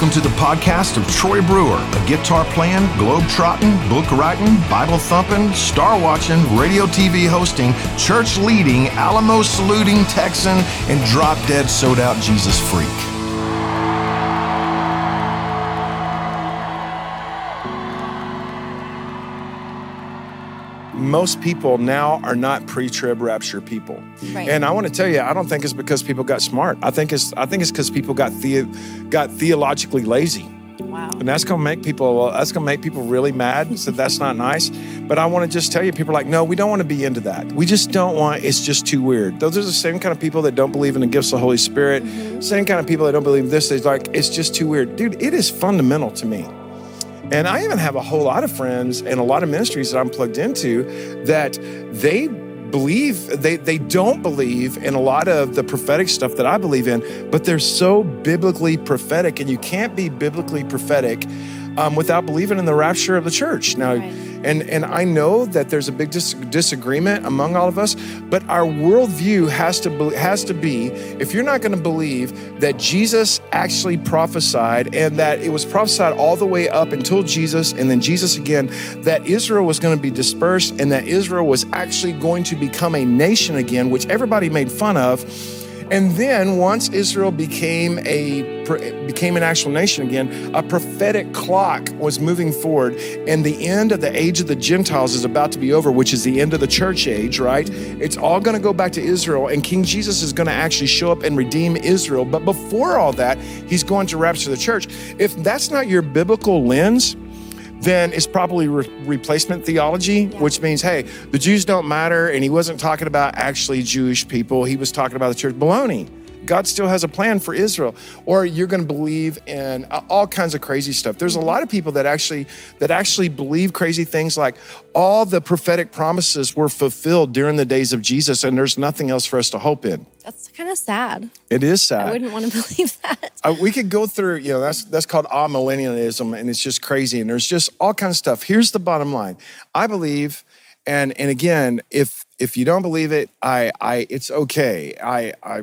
Welcome to the podcast of Troy Brewer, a guitar playing, globe trotting, book writing, Bible thumping, star watching, radio TV hosting, church leading, Alamo saluting Texan, and drop dead sold out Jesus freak. Most people now are not pre-trib rapture people. Right. And I want to tell you, I don't think it's because people got smart. I think it's I think it's because people got the, got theologically lazy. Wow. And that's gonna make people that's gonna make people really mad. So that's not nice. But I want to just tell you, people are like, no, we don't want to be into that. We just don't want. It's just too weird. Those are the same kind of people that don't believe in the gifts of the Holy Spirit. Mm-hmm. Same kind of people that don't believe this. It's like it's just too weird, dude. It is fundamental to me. And I even have a whole lot of friends and a lot of ministries that I'm plugged into that they believe they they don't believe in a lot of the prophetic stuff that I believe in, but they're so biblically prophetic, and you can't be biblically prophetic um, without believing in the rapture of the church. Now, right. And and I know that there's a big dis- disagreement among all of us, but our worldview has to be, has to be if you're not going to believe that Jesus actually prophesied and that it was prophesied all the way up until Jesus and then Jesus again, that Israel was going to be dispersed and that Israel was actually going to become a nation again, which everybody made fun of and then once Israel became a became an actual nation again, a prophetic clock was moving forward, and the end of the age of the Gentiles is about to be over, which is the end of the church age, right? It's all going to go back to Israel, and King Jesus is going to actually show up and redeem Israel. But before all that, he's going to rapture the church. If that's not your biblical lens, then it's probably re- replacement theology, yeah. which means, hey, the Jews don't matter. And he wasn't talking about actually Jewish people, he was talking about the church. Baloney. God still has a plan for Israel, or you're going to believe in uh, all kinds of crazy stuff. There's a lot of people that actually that actually believe crazy things like all the prophetic promises were fulfilled during the days of Jesus, and there's nothing else for us to hope in. That's kind of sad. It is sad. I wouldn't want to believe that. Uh, we could go through, you know, that's that's called amillennialism, and it's just crazy. And there's just all kinds of stuff. Here's the bottom line: I believe, and and again, if if you don't believe it, I I it's okay. I I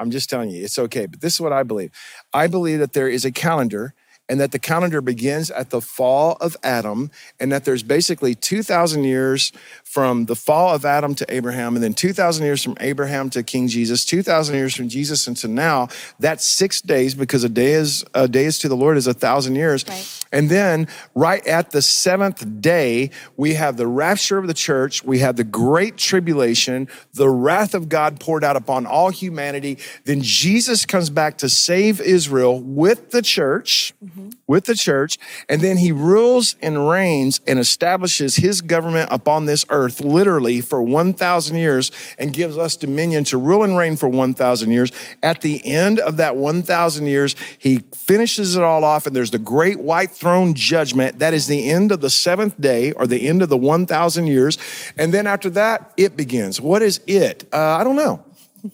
I'm just telling you, it's okay. But this is what I believe. I believe that there is a calendar and that the calendar begins at the fall of Adam, and that there's basically 2,000 years from the fall of Adam to Abraham, and then 2,000 years from Abraham to King Jesus, 2,000 years from Jesus until now. That's six days because a day is a day is to the Lord is a thousand years. Right. And then right at the seventh day, we have the rapture of the church, we have the great tribulation, the wrath of God poured out upon all humanity. Then Jesus comes back to save Israel with the church. Mm-hmm with the church, and then he rules and reigns and establishes his government upon this earth literally for 1,000 years and gives us dominion to rule and reign for 1,000 years. At the end of that 1,000 years, he finishes it all off, and there's the great white throne judgment. That is the end of the seventh day or the end of the 1,000 years. And then after that, it begins. What is it? Uh, I don't know.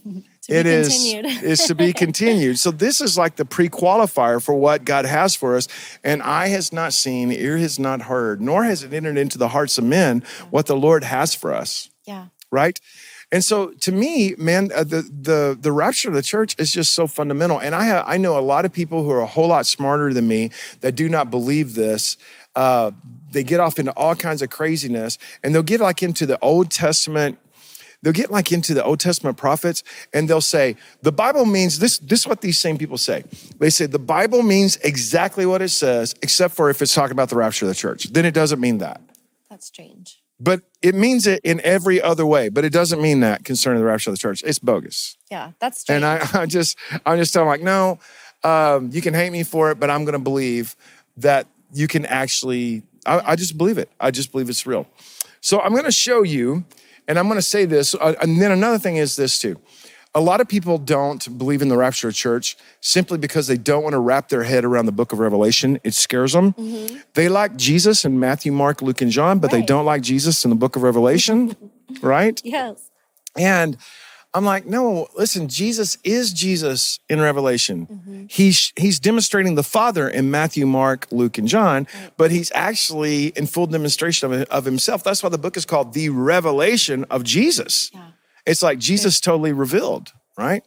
it is is to be continued. So this is like the pre-qualifier for what God has for us. And eye has not seen, ear has not heard, nor has it entered into the hearts of men what the Lord has for us. Yeah. Right? And so to me, man, uh, the the the rapture of the church is just so fundamental. And I have, I know a lot of people who are a whole lot smarter than me that do not believe this. Uh, they get off into all kinds of craziness, and they'll get like into the Old Testament they'll get like into the Old Testament prophets and they'll say, the Bible means this, this is what these same people say. They say the Bible means exactly what it says, except for if it's talking about the rapture of the church. Then it doesn't mean that. That's strange. But it means it in every other way, but it doesn't mean that concerning the rapture of the church. It's bogus. Yeah, that's strange. And I, I just, I'm just telling like, no, um, you can hate me for it, but I'm going to believe that you can actually, I, I just believe it. I just believe it's real. So I'm going to show you and I'm going to say this, uh, and then another thing is this too. A lot of people don't believe in the rapture of church simply because they don't want to wrap their head around the book of Revelation. It scares them. Mm-hmm. They like Jesus in Matthew, Mark, Luke, and John, but right. they don't like Jesus in the book of Revelation, right? Yes. And I'm like, no, listen, Jesus is Jesus in Revelation. Mm-hmm. He's he's demonstrating the Father in Matthew, Mark, Luke, and John, but he's actually in full demonstration of, of himself. That's why the book is called The Revelation of Jesus. Yeah. It's like Jesus totally revealed, right?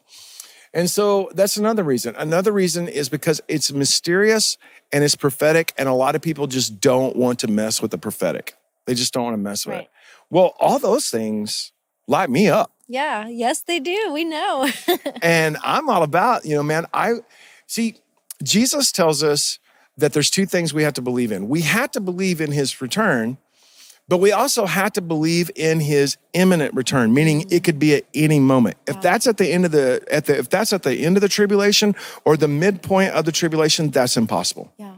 And so that's another reason. Another reason is because it's mysterious and it's prophetic, and a lot of people just don't want to mess with the prophetic. They just don't want to mess with Right. it. Well, all those things light me up. Yeah. Yes, they do. We know. and I'm all about, you know, man, I see Jesus tells us that there's two things we have to believe in. We have to believe in his return, but we also have to believe in his imminent return, meaning it could be at any moment. If that's at the end of the at the if that's at the end of the tribulation or the midpoint of the tribulation, that's impossible. yeah.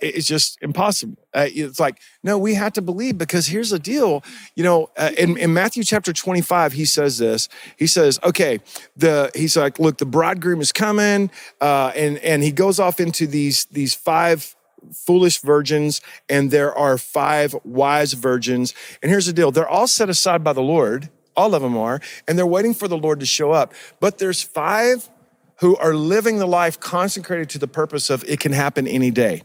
It's just impossible. Uh, It's like, no, we have to believe because here's the deal. You know, uh, in, in Matthew chapter 25, he says this. He says, okay, the he's like, look, the bridegroom is coming. Uh, and, and he goes off into these, these five foolish virgins, and there are five wise virgins. And here's the deal they're all set aside by the Lord, all of them are, and they're waiting for the Lord to show up. But there's five who are living the life consecrated to the purpose of it can happen any day.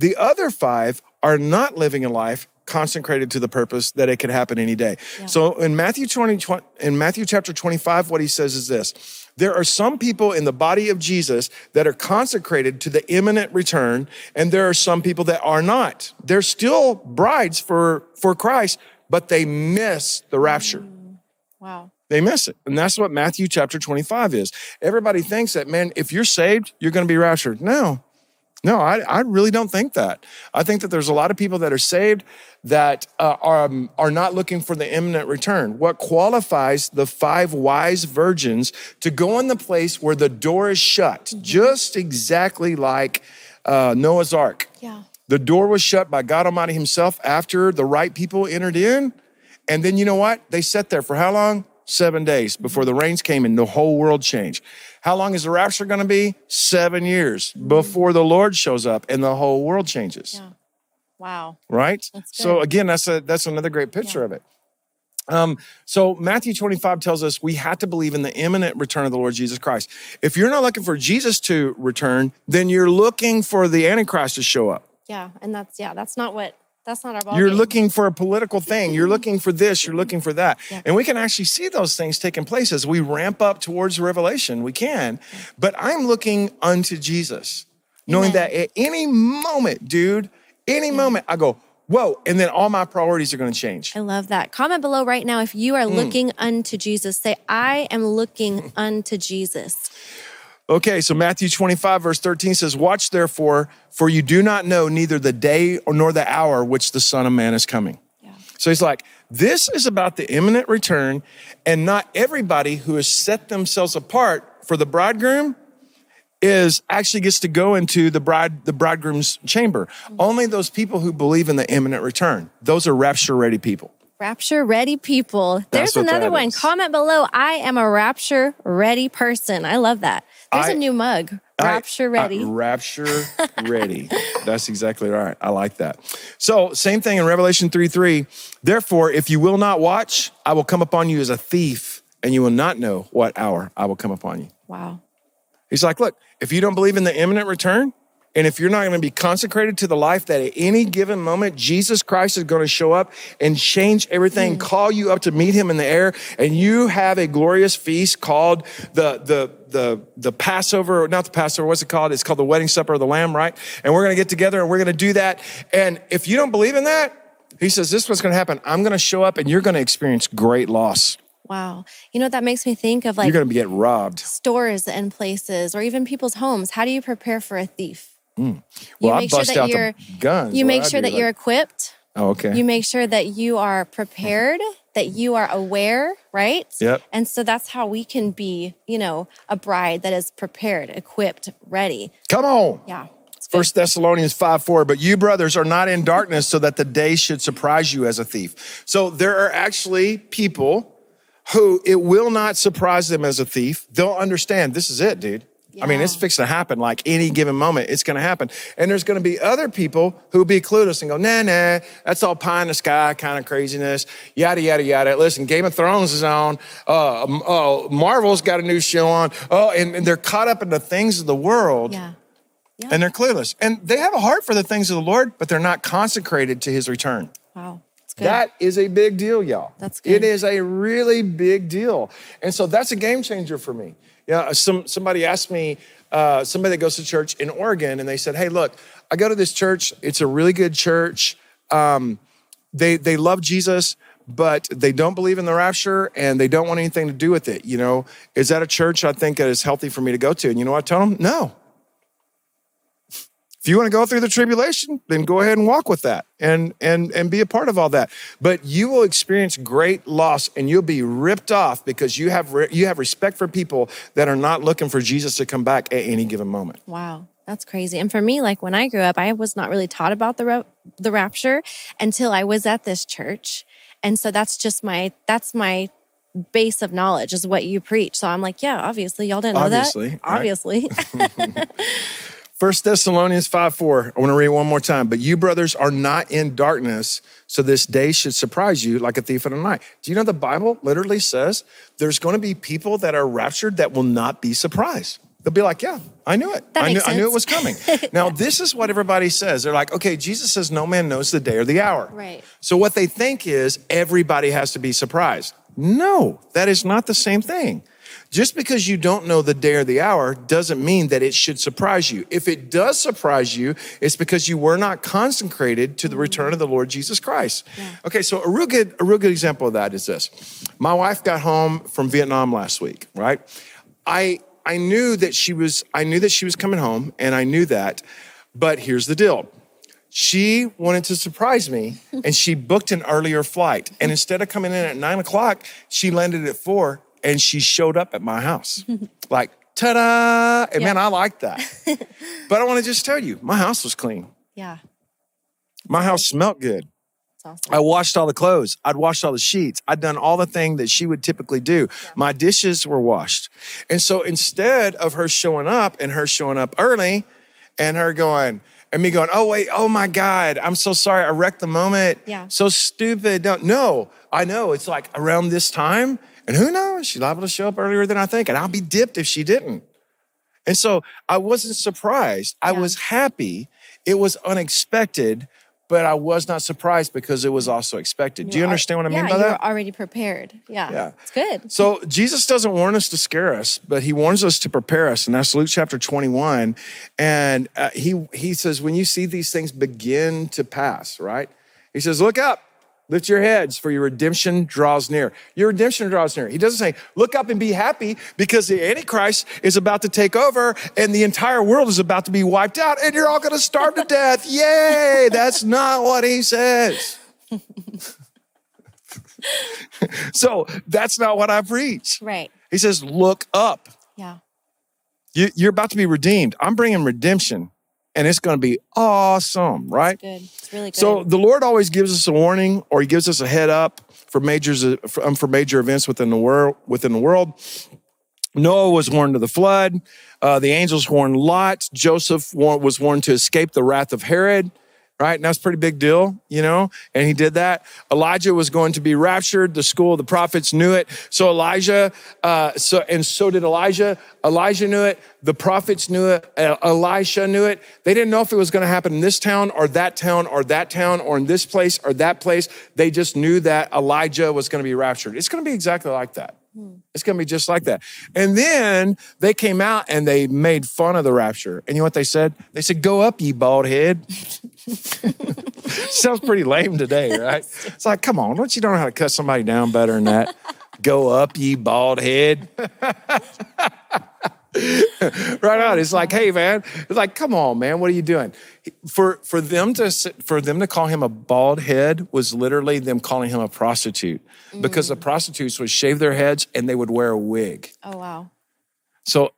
The other five are not living a life consecrated to the purpose that it could happen any day. So in Matthew 20, 20 in Matthew chapter 25, what he says is this. There are some people in the body of Jesus that are consecrated to the imminent return, and there are some people that are not. They're still brides for, for Christ, but they miss the rapture. Mm. Wow. They miss it. And that's what Matthew chapter 25 is. Everybody thinks that, man, if you're saved, you're going to be raptured. No, no, I, I really don't think that. I think that there's a lot of people that are saved that uh, are, um, are not looking for the imminent return. What qualifies the five wise virgins to go in the place where the door is shut, just exactly like uh, Noah's Ark. Yeah. The door was shut by God Almighty Himself after the right people entered in. And then you know what? They sat there for how long? Seven days before the rains came and the whole world changed. How long is the rapture going to be? Seven years before the Lord shows up and the whole world changes. Yeah. Wow. Right? So again, that's a that's another great picture of it. Um, so Matthew 25 tells us we have to believe in the imminent return of the Lord Jesus Christ. If you're not looking for Jesus to return, then you're looking for the Antichrist to show up. Yeah. And that's, yeah, that's not what, that's not our ball You're game. looking for a political thing. You're looking for this. You're looking for that. Yeah. And we can actually see those things taking place as we ramp up towards Revelation. We can. But I'm looking unto Jesus, knowing Amen. that at any moment, dude, any moment, I go, whoa. And then all my priorities are going to change. I love that. Comment below right now if you are Mm. looking unto Jesus. Say, I am looking unto Jesus. Okay, so Matthew 25, verse 13 says, Watch therefore, for you do not know neither the day nor the hour which the Son of Man is coming. Yeah. So he's like, this is about the imminent return, and not everybody who has set themselves apart for the bridegroom is actually gets to go into the bride the bridegroom's chamber. Mm-hmm. Only those people who believe in the imminent return. Those are rapture ready people. Rapture ready people. There's another one. is. Comment below. I am a rapture ready person. I love that. There's a I- new mug. I- Rapture ready. rapture ready. That's exactly right. I like that. So, same thing in Revelation 3 3. Therefore, if you will not watch, I will come upon you as a thief, and you will not know what hour I will come upon you. wow. He's like, look, if you don't believe in the imminent return, and if you're not going to be consecrated to the life that at any given moment Jesus Christ is going to show up and change everything, mm. call you up to meet him in the air, and you have a glorious feast called the the the the Passover, not the Passover, what's it called? It's called the wedding supper of the Lamb, right? And we're going to get together and we're going to do that. And if you don't believe in that, he says, this is what's going to happen. I'm going to show up and you're going to experience great loss. Wow. You know what that makes me think of like you're going to get robbed. stores and places or even people's homes. How do you prepare for a thief? Mm. Well, you make sure that you're guns. you make sure that you're equipped. Oh, okay. You make sure that you are prepared, that you are aware, right? Yep. And so that's how we can be, you know, a bride that is prepared, equipped, ready. Come on. Yeah. First Thessalonians 5 4, but you brothers are not in darkness so that the day should surprise you as a thief. So there are actually people who it will not surprise them as a thief. They'll understand this is it, dude. I mean, it's Yeah. fixing to happen. Like any given moment, it's going to happen. And there's going to be other people who be clueless and go, nah, nah, that's all pie in the sky kind of craziness, yada, yada, yada. Listen, Game of Thrones is on. Uh, uh, Marvel's got a new show on. Oh, and, and they're caught up in the things of the world Yeah. Yeah. and they're clueless. And they have a heart for the things of the Lord, but they're not consecrated to his return. wow. That is a big deal, y'all. That's It good. is a really big deal. And so that's a game changer for me. Yeah, some somebody asked me, uh, somebody that goes to church in Oregon, and they said, Hey, look, I go to this church. It's a really good church. Um, they they love Jesus, but they don't believe in the rapture and they don't want anything to do with it. You know, is that a church I think that is healthy for me to go to? And you know what I tell them? No. If you want to go through the tribulation, then go ahead and walk with that and and and be a part of all that. But you will experience great loss and you'll be ripped off because you have re- you have respect for people that are not looking for Jesus to come back at any given moment. Wow, that's crazy. And for me, like when I grew up, I was not really taught about the ra- the rapture until I was at this church, and so that's just my that's my base of knowledge is what you preach. So I'm like, yeah, obviously y'all didn't know Obviously, that. right. Obviously, First Thessalonians 5 4. I want to read one more time. But you, brothers, are not in darkness, so this day should surprise you like a thief in the night. Do you know the Bible literally says there's going to be people that are raptured that will not be surprised? They'll be like, yeah, I knew it. I, knew, I knew it was coming. now, this is what everybody says. They're like, okay, Jesus says no man knows the day or the hour. Right. So what they think is everybody has to be surprised. No, that is not the same thing. Just because you don't know the day or the hour doesn't mean that it should surprise you. If it does surprise you, it's because you were not consecrated to the return of the Lord Jesus Christ. Okay, so a real good a real good example of that is this. My wife got home from Vietnam last week, right? I I knew that she was I knew that she was coming home and I knew that. But here's the deal she wanted to surprise me and she booked an earlier flight. And instead of coming in at nine o'clock, she landed at four and she showed up at my house. like, ta da! And man, I like that. but I want to just tell you, my house was clean. yeah, My house smelled good. awesome. I washed all the clothes. I'd washed all the sheets. I'd done all the thing that she would typically do. My dishes were washed. And so instead of her showing up and her showing up early and her going, and me going, oh, wait, oh my God, I'm so sorry. I wrecked the moment. Yeah. So stupid. Don't, no, I know. It's like around this time. And who knows? She's liable to show up earlier than I think. And I'll be dipped if she didn't. And so I wasn't surprised. I was happy. It was unexpected, but I was not surprised because it was also expected. Do you You're al- understand what I mean yeah, by you that? were already prepared. Yeah, Yeah. it's good. So Jesus doesn't warn us to scare us, but he warns us to prepare us, and that's Luke chapter 21. And uh, he he says, when you see these things begin to pass, right? He says, look up, lift your heads, for your redemption draws near. Your redemption draws near. He doesn't say, look up and be happy, because the Antichrist is about to take over, and the entire world is about to be wiped out, and you're all going to starve to death. Yay! That's not what he says. so that's not what I preach. Right. He says, Look up. Yeah. You, you're about to be redeemed. I'm bringing redemption, and it's going to be awesome, right? Good. It's really good. So the Lord always gives us a warning, or He gives us a head up for majors for, um, for major events within the world. Within the world, Noah was warned of the flood. Uh, the angels warned Lot. Joseph wa- was warned to escape the wrath of Herod. Right, and that's a pretty big deal, you know. And he did that. Elijah was going to be raptured. The school the prophets knew it. So Elijah, uh, so and so did Elijah. Elijah knew it. The prophets knew it. Elisha knew it. They didn't know if it was going to happen in this town or that town or that town or in this place or that place. They just knew that Elijah was going to be raptured. It's going to be exactly like that. Hmm. It's going to be just like that. And then they came out and they made fun of the rapture. And you know what they said? They said, Go up, ye bald head. Sounds pretty lame today, right? It's like, come on, don't you know how to cut somebody down better than that? Go up, ye bald head. right on. It's like, hey, man. It's like, come on, man. What are you doing? For for them to for them to call him a bald head was literally them calling him a prostitute, because the mm. prostitutes would shave their heads and they would wear a wig. oh wow. So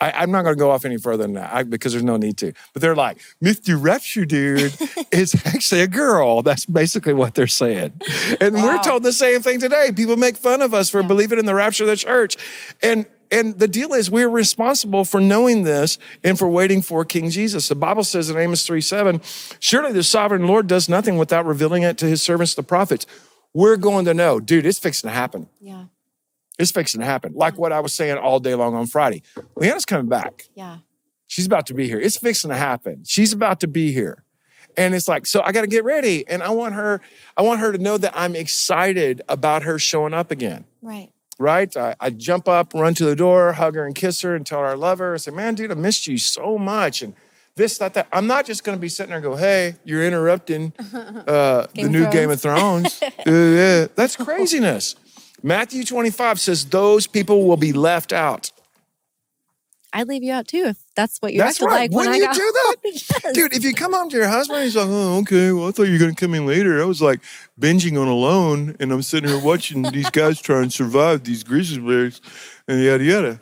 I, I'm not going to go off any further than that I, because there's no need to. But they're like, Mr. Rapture Dude is actually a girl. That's basically what they're saying. And we're told the same thing today. People make fun of us for believing in the rapture of the church. And and the deal is we're responsible for knowing this and for waiting for King Jesus. The Bible says in Amos 3 7, surely the sovereign Lord does nothing without revealing it to his servants, the prophets. We're going to know, dude, it's fixing to happen. Yeah. It's fixing to happen. Like what I was saying all day long on Friday. Leanna's coming back. Yeah. She's about to be here. It's fixing to happen. She's about to be here. And it's like, so I got to get ready. And I want her, I want her to know that I'm excited about her showing up again. Right. Right? I, I jump up, run to the door, hug her and kiss her and tell her I love her. I say, man, dude, I missed you so much. And this, that, that. I'm not just going to be sitting there and go, hey, you're interrupting uh, the new Thrones. Game of Thrones. Uh. That's craziness. Matthew 25 says those people will be left out. I'd leave you out too if that's what you That's acted right. like when I you got do that? Yes. Dude, if you come home to your husband, he's like, oh, okay, well, I thought you were going to come in later. I was like binging on Alone, and I'm sitting here watching these guys try and survive these grizzly bears and yada, yada.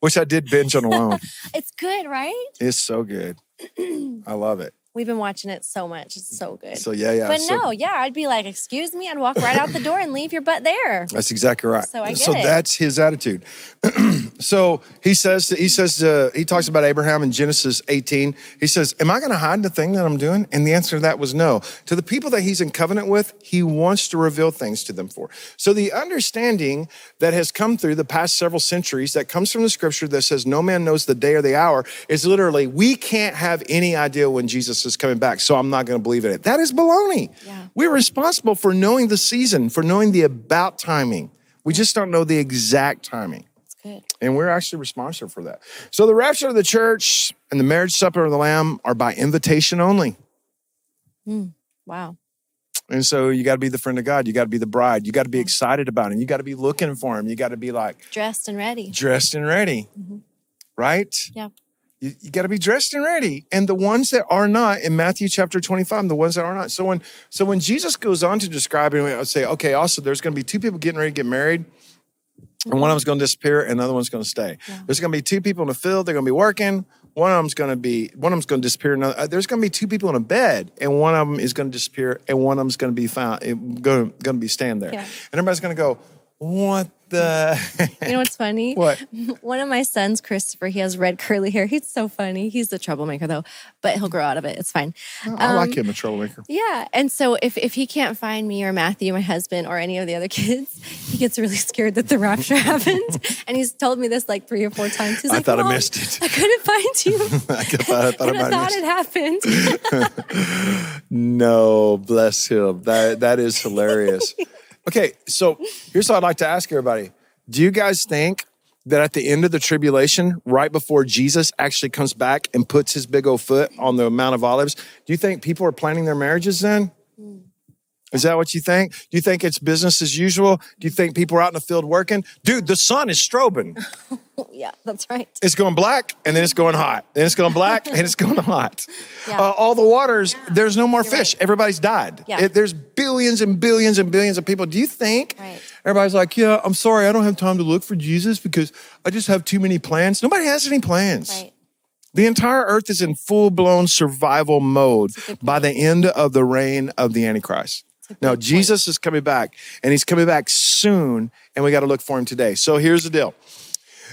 Which I did binge on Alone. It's good, right? it's so good. I love it. We've been watching it so much. It's so good. So, yeah, yeah. but so- no, yeah, I'd be like, excuse me, I'd walk right out the door and leave your butt there. That's exactly right. So I get so it. that's his attitude. so he says he says uh, he talks about Abraham in Genesis 18. He says, "Am I going to hide the thing that I'm doing?" And the answer to that was no. To the people that he's in covenant with, he wants to reveal things to them for. So the understanding that has come through the past several centuries that comes from the scripture that says no man knows the day or the hour is literally we can't have any idea when Jesus is coming back. So I'm not going to believe in it. That is baloney. Yeah. We're responsible for knowing the season, for knowing the about timing. We just don't know the exact timing. It's good. And we're actually responsible for that. So the rapture of the church and the marriage supper of the Lamb are by invitation only. Hmm. Wow. And so you got to be the friend of God. You got to be the bride. You got to be excited about him. You got to be looking for him. You got to be like Dressed and ready. dressed and ready, mm-hmm. right? Yeah. You, you got to be dressed and ready. And the ones that are not in Matthew chapter 25, the ones that are not. So when so when Jesus goes on to describe it, I say, okay, also there's going to be two people getting ready to get married. And one of them's going to disappear, and the other one's going to stay. There's going to be two people in the field. They're going to be working. One of them's going to be one of them's going to disappear. Another, uh, there's going to be two people in a bed, and one of them is going to disappear, and one of them's going to be found, going going to be stand there, Yeah. and everybody's going to go, "What the?" You know what's funny? What? One of my sons, Christopher, he has red curly hair. He's so funny. He's the troublemaker though, but he'll grow out of it. It's fine. I like Um, him, a troublemaker. Yeah. And so if, if he can't find me or Matthew, my husband, or any of the other kids, he gets really scared that the rapture happened. And he's told me this like three or four times. He's I like, thought I missed it." I couldn't find you. I thought, I thought and I I thought it happened. No, bless him. That that is hilarious. Okay, so here's what I'd like to ask everybody. Do you guys think that at the end of the tribulation, right before Jesus actually comes back and puts his big old foot on the Mount of Olives, do you think people are planning their marriages then? Hmm. Is that what you think? Do you think it's business as usual? Do you think people are out in the field working? Dude, the sun is strobing. yeah, that's right. It's going black and then it's going hot. Then it's going black and it's going hot. Yeah. Uh, all the waters, there's no more fish. Everybody's died. Yeah. It- there's billions and billions and billions of people. Do you think Right. everybody's like, yeah, I'm sorry, I don't have time to look for Jesus because I just have too many plans? Nobody has any plans. Right. The entire earth is in full blown survival mode by the end of the reign of the Antichrist. Now, Jesus is coming back and he's coming back soon, and we got to look for him today. So here's the deal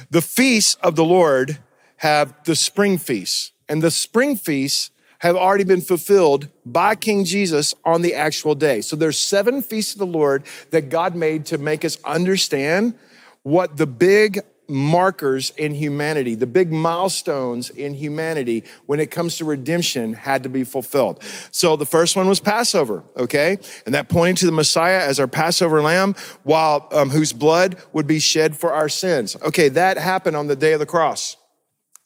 the feasts of the Lord have the spring feasts, and the spring feasts have already been fulfilled by King Jesus on the actual day. So there's seven feasts of the Lord that God made to make us understand what the big markers in humanity, the big milestones in humanity when it comes to redemption had to be fulfilled. So the first one was Passover, okay? And that pointing to the Messiah as our Passover lamb, while um, whose blood would be shed for our sins. Okay, that happened on the day of the cross.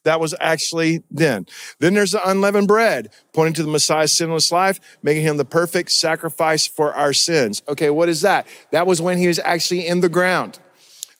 That was actually then. Then there's the unleavened bread, pointing to the Messiah's sinless life, making him the perfect sacrifice for our sins. Okay, what is that? That was when he was actually in the ground.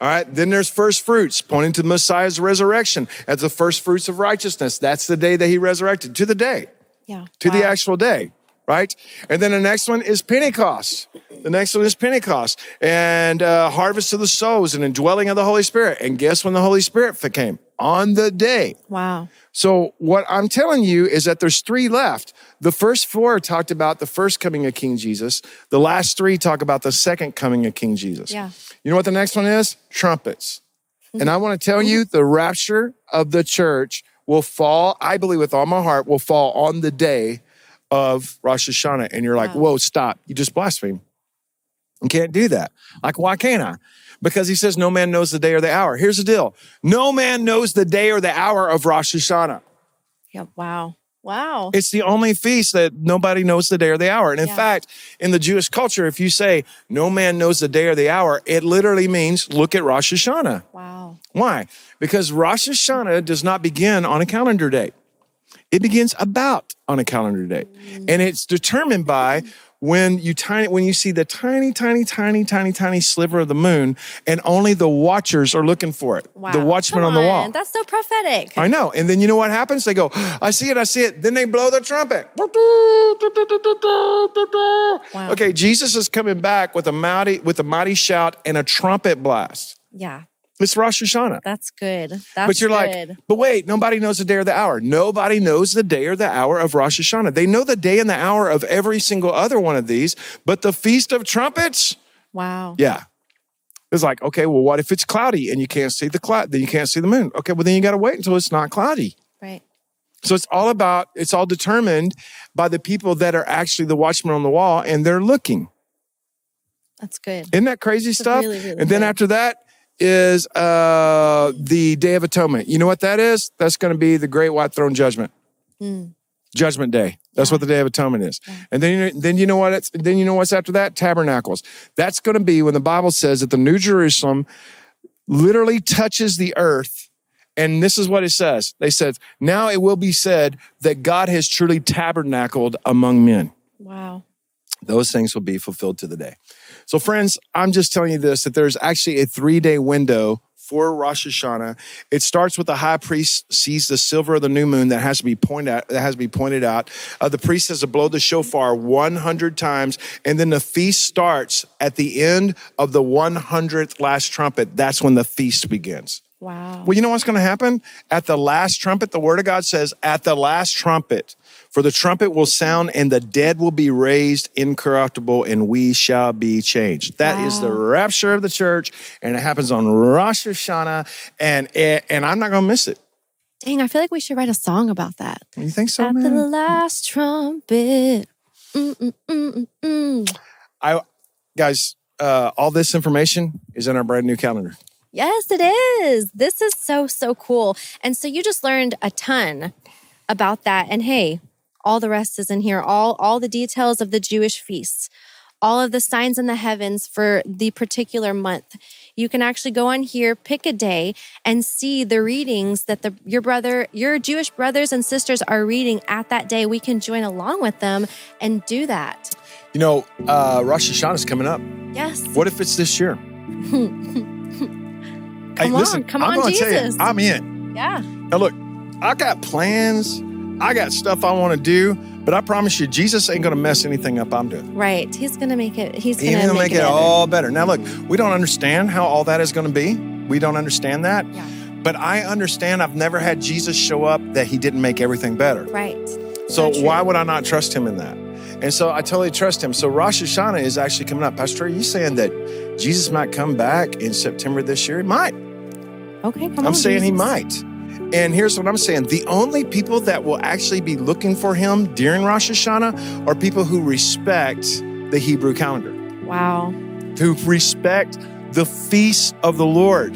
All right, then there's first fruits, pointing to the Messiah's resurrection as the first fruits of righteousness. That's the day that he resurrected, to the day, Yeah. to the actual day, right? And then the next one is Pentecost. The next one is Pentecost and uh, harvest of the souls and indwelling of the Holy Spirit. And guess when the Holy Spirit came? On the day. Wow. So what I'm telling you is that there's three left. The first four talked about the first coming of King Jesus. The last three talk about the second coming of King Jesus. Yeah. You know what the next one is? Trumpets. And I want to tell you the rapture of the church will fall, I believe with all my heart, will fall on the day of Rosh Hashanah. And you're like, Wow. whoa, stop. You just blaspheme. You can't do that. Like, why can't I? Because he says, no man knows the day or the hour. Here's the deal no man knows the day or the hour of Rosh Hashanah. Yeah. Wow. Wow. It's the only feast that nobody knows the day or the hour. And in Yeah. fact, in the Jewish culture, if you say no man knows the day or the hour, it literally means look at Rosh Hashanah. wow. Why? Because Rosh Hashanah does not begin on a calendar date. It begins about on a calendar date. And mm. it's determined by when you tiny when you see the tiny, tiny, tiny, tiny, tiny sliver of the moon, and only the watchers are looking for it. Wow. The watchmen Come on the wall. That's so prophetic. I know. And then you know what happens? They go, I see it, I see it. Then they blow the trumpet. Wow. Okay, Jesus is coming back with a mighty with a mighty shout and a trumpet blast. yeah. It's Rosh Hashanah. That's good. That's but you're good. like, but wait, nobody knows the day or the hour. Nobody knows the day or the hour of Rosh Hashanah. They know the day and the hour of every single other one of these, but the Feast of Trumpets, wow. yeah. It's like, okay, well, what if it's cloudy and you can't see the cloud? Then you can't see the moon. Okay, well, then you got to wait until it's not cloudy. Right. So it's all about, it's all determined by the people that are actually the watchmen on the wall and they're looking. That's good. Isn't that crazy stuff? really, really and then good. after that is uh, the Day of Atonement. You know what that is? That's going to be the Great White Throne Judgment. Mm. Judgment Day. That's what the Day of Atonement is. And then, you know, then you know what? It's, then you know what's after that? Tabernacles. That's going to be when the Bible says that the New Jerusalem literally touches the earth. And this is what it says. They said, "Now it will be said that God has truly tabernacled among men." Wow. those things will be fulfilled to the day. So, friends, I'm just telling you this that there's actually a three day window for Rosh Hashanah. It starts with the high priest sees the silver of the new moon that has to be pointed out. That has to be pointed out. Uh, the priest has to blow the shofar 100 times, and then the feast starts at the end of the 100th last trumpet. That's when the feast begins. Wow. Well, you know what's going to happen? At the last trumpet, the word of God says, at the last trumpet, for the trumpet will sound and the dead will be raised incorruptible and we shall be changed. That is the rapture of the church and it happens on Rosh Hashanah and, and I'm not going to miss it. Dang, I feel like we should write a song about that. You think so, At the last trumpet. Mm, mm, mm, mm, mm. I, guys, uh, all this information is in our brand new calendar. Yes, it is. This is so, so cool. And so you just learned a ton about that. And hey, all the rest is in here. All all the details of the Jewish feasts, all of the signs in the heavens for the particular month. You can actually go on here, pick a day, and see the readings that the your brother, your Jewish brothers and sisters are reading at that day. We can join along with them and do that. You know, uh, Rosh Hashanah is coming up. Yes. What if it's this year? hey, Come listen, on, come I'm on, tell you, Jesus. I'm in. Yeah. Now, look, I got plans. I got stuff I want to do, but I promise you, Jesus ain't going to mess anything up I'm doing. Right. He's gonna make it. He's going to make, it, better. all better. Now, look, we don't understand how all that is going to be. We don't understand that. Yeah. But I understand I've never had Jesus show up that he didn't make everything better. Right. So true. why would I not trust him in that? And so I totally trust him. So Rosh Hashanah is actually coming up. Pastor, are you saying that Jesus might come back in September this year? He might. Okay, come I'm on. saying he might. And here's what I'm saying the only people that will actually be looking for him during Rosh Hashanah are people who respect the Hebrew calendar, Wow. who respect the feast of the Lord.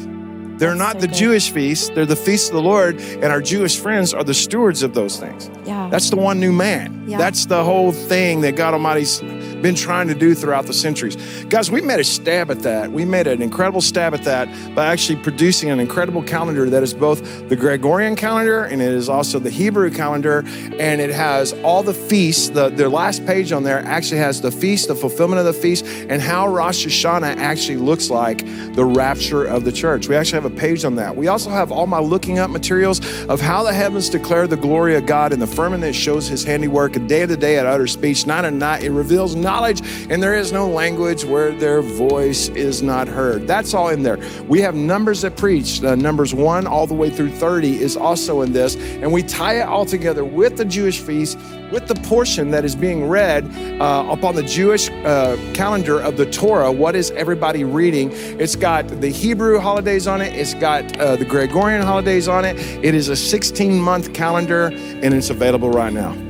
They're That's not so the good. Jewish feast, they're the feast of the Lord, and our Jewish friends are the stewards of those things. Yeah. That's the one new man. Yeah. That's the whole thing that God Almighty's been trying to do throughout the centuries. Guys, we made a stab at that. We made an incredible stab at that by actually producing an incredible calendar that is both the Gregorian calendar and it is also the Hebrew calendar. And it has all the feasts. The, the last page on there actually has the feast, the fulfillment of the feast, and how Rosh Hashanah actually looks like the rapture of the church. We actually have a page on that. We also have all my looking up materials of how the heavens declare the glory of God and the firmament shows his handiwork, and day to day at utter speech, night and night. It reveals knowledge, and there is no language where their voice is not heard. That's all in there. We have numbers that preach, uh, numbers one all the way through 30 is also in this, and we tie it all together with the Jewish feast, with the portion that is being read uh, upon the Jewish uh, calendar of the Torah. What is everybody reading? It's got the Hebrew holidays on it, it's got uh, the Gregorian holidays on it. It is a 16 month calendar, and it's available right now.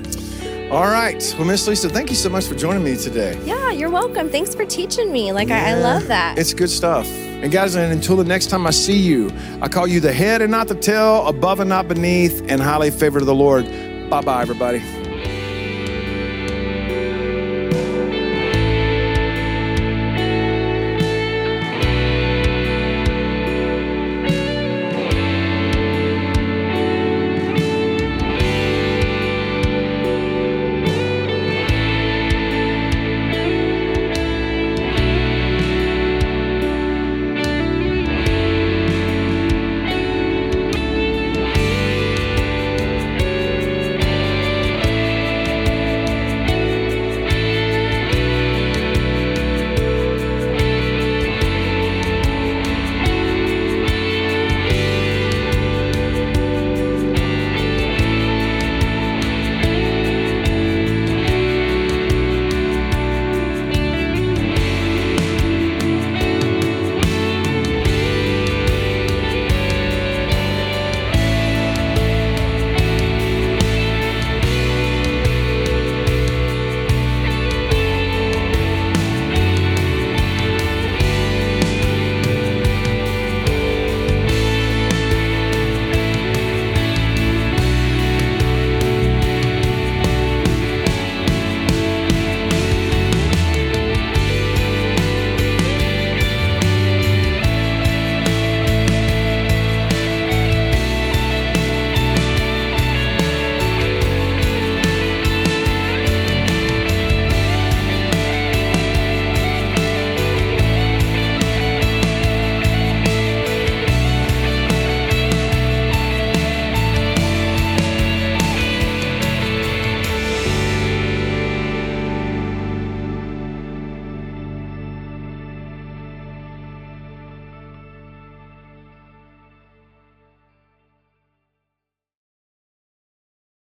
All right. Well, Miss Lisa, thank you so much for joining me today. Yeah, you're welcome. Thanks for teaching me. Like, I, I love that. It's good stuff. And guys, and until the next time I see you, I call you the head and not the tail, above and not beneath, and highly favored of the Lord. Bye bye, everybody.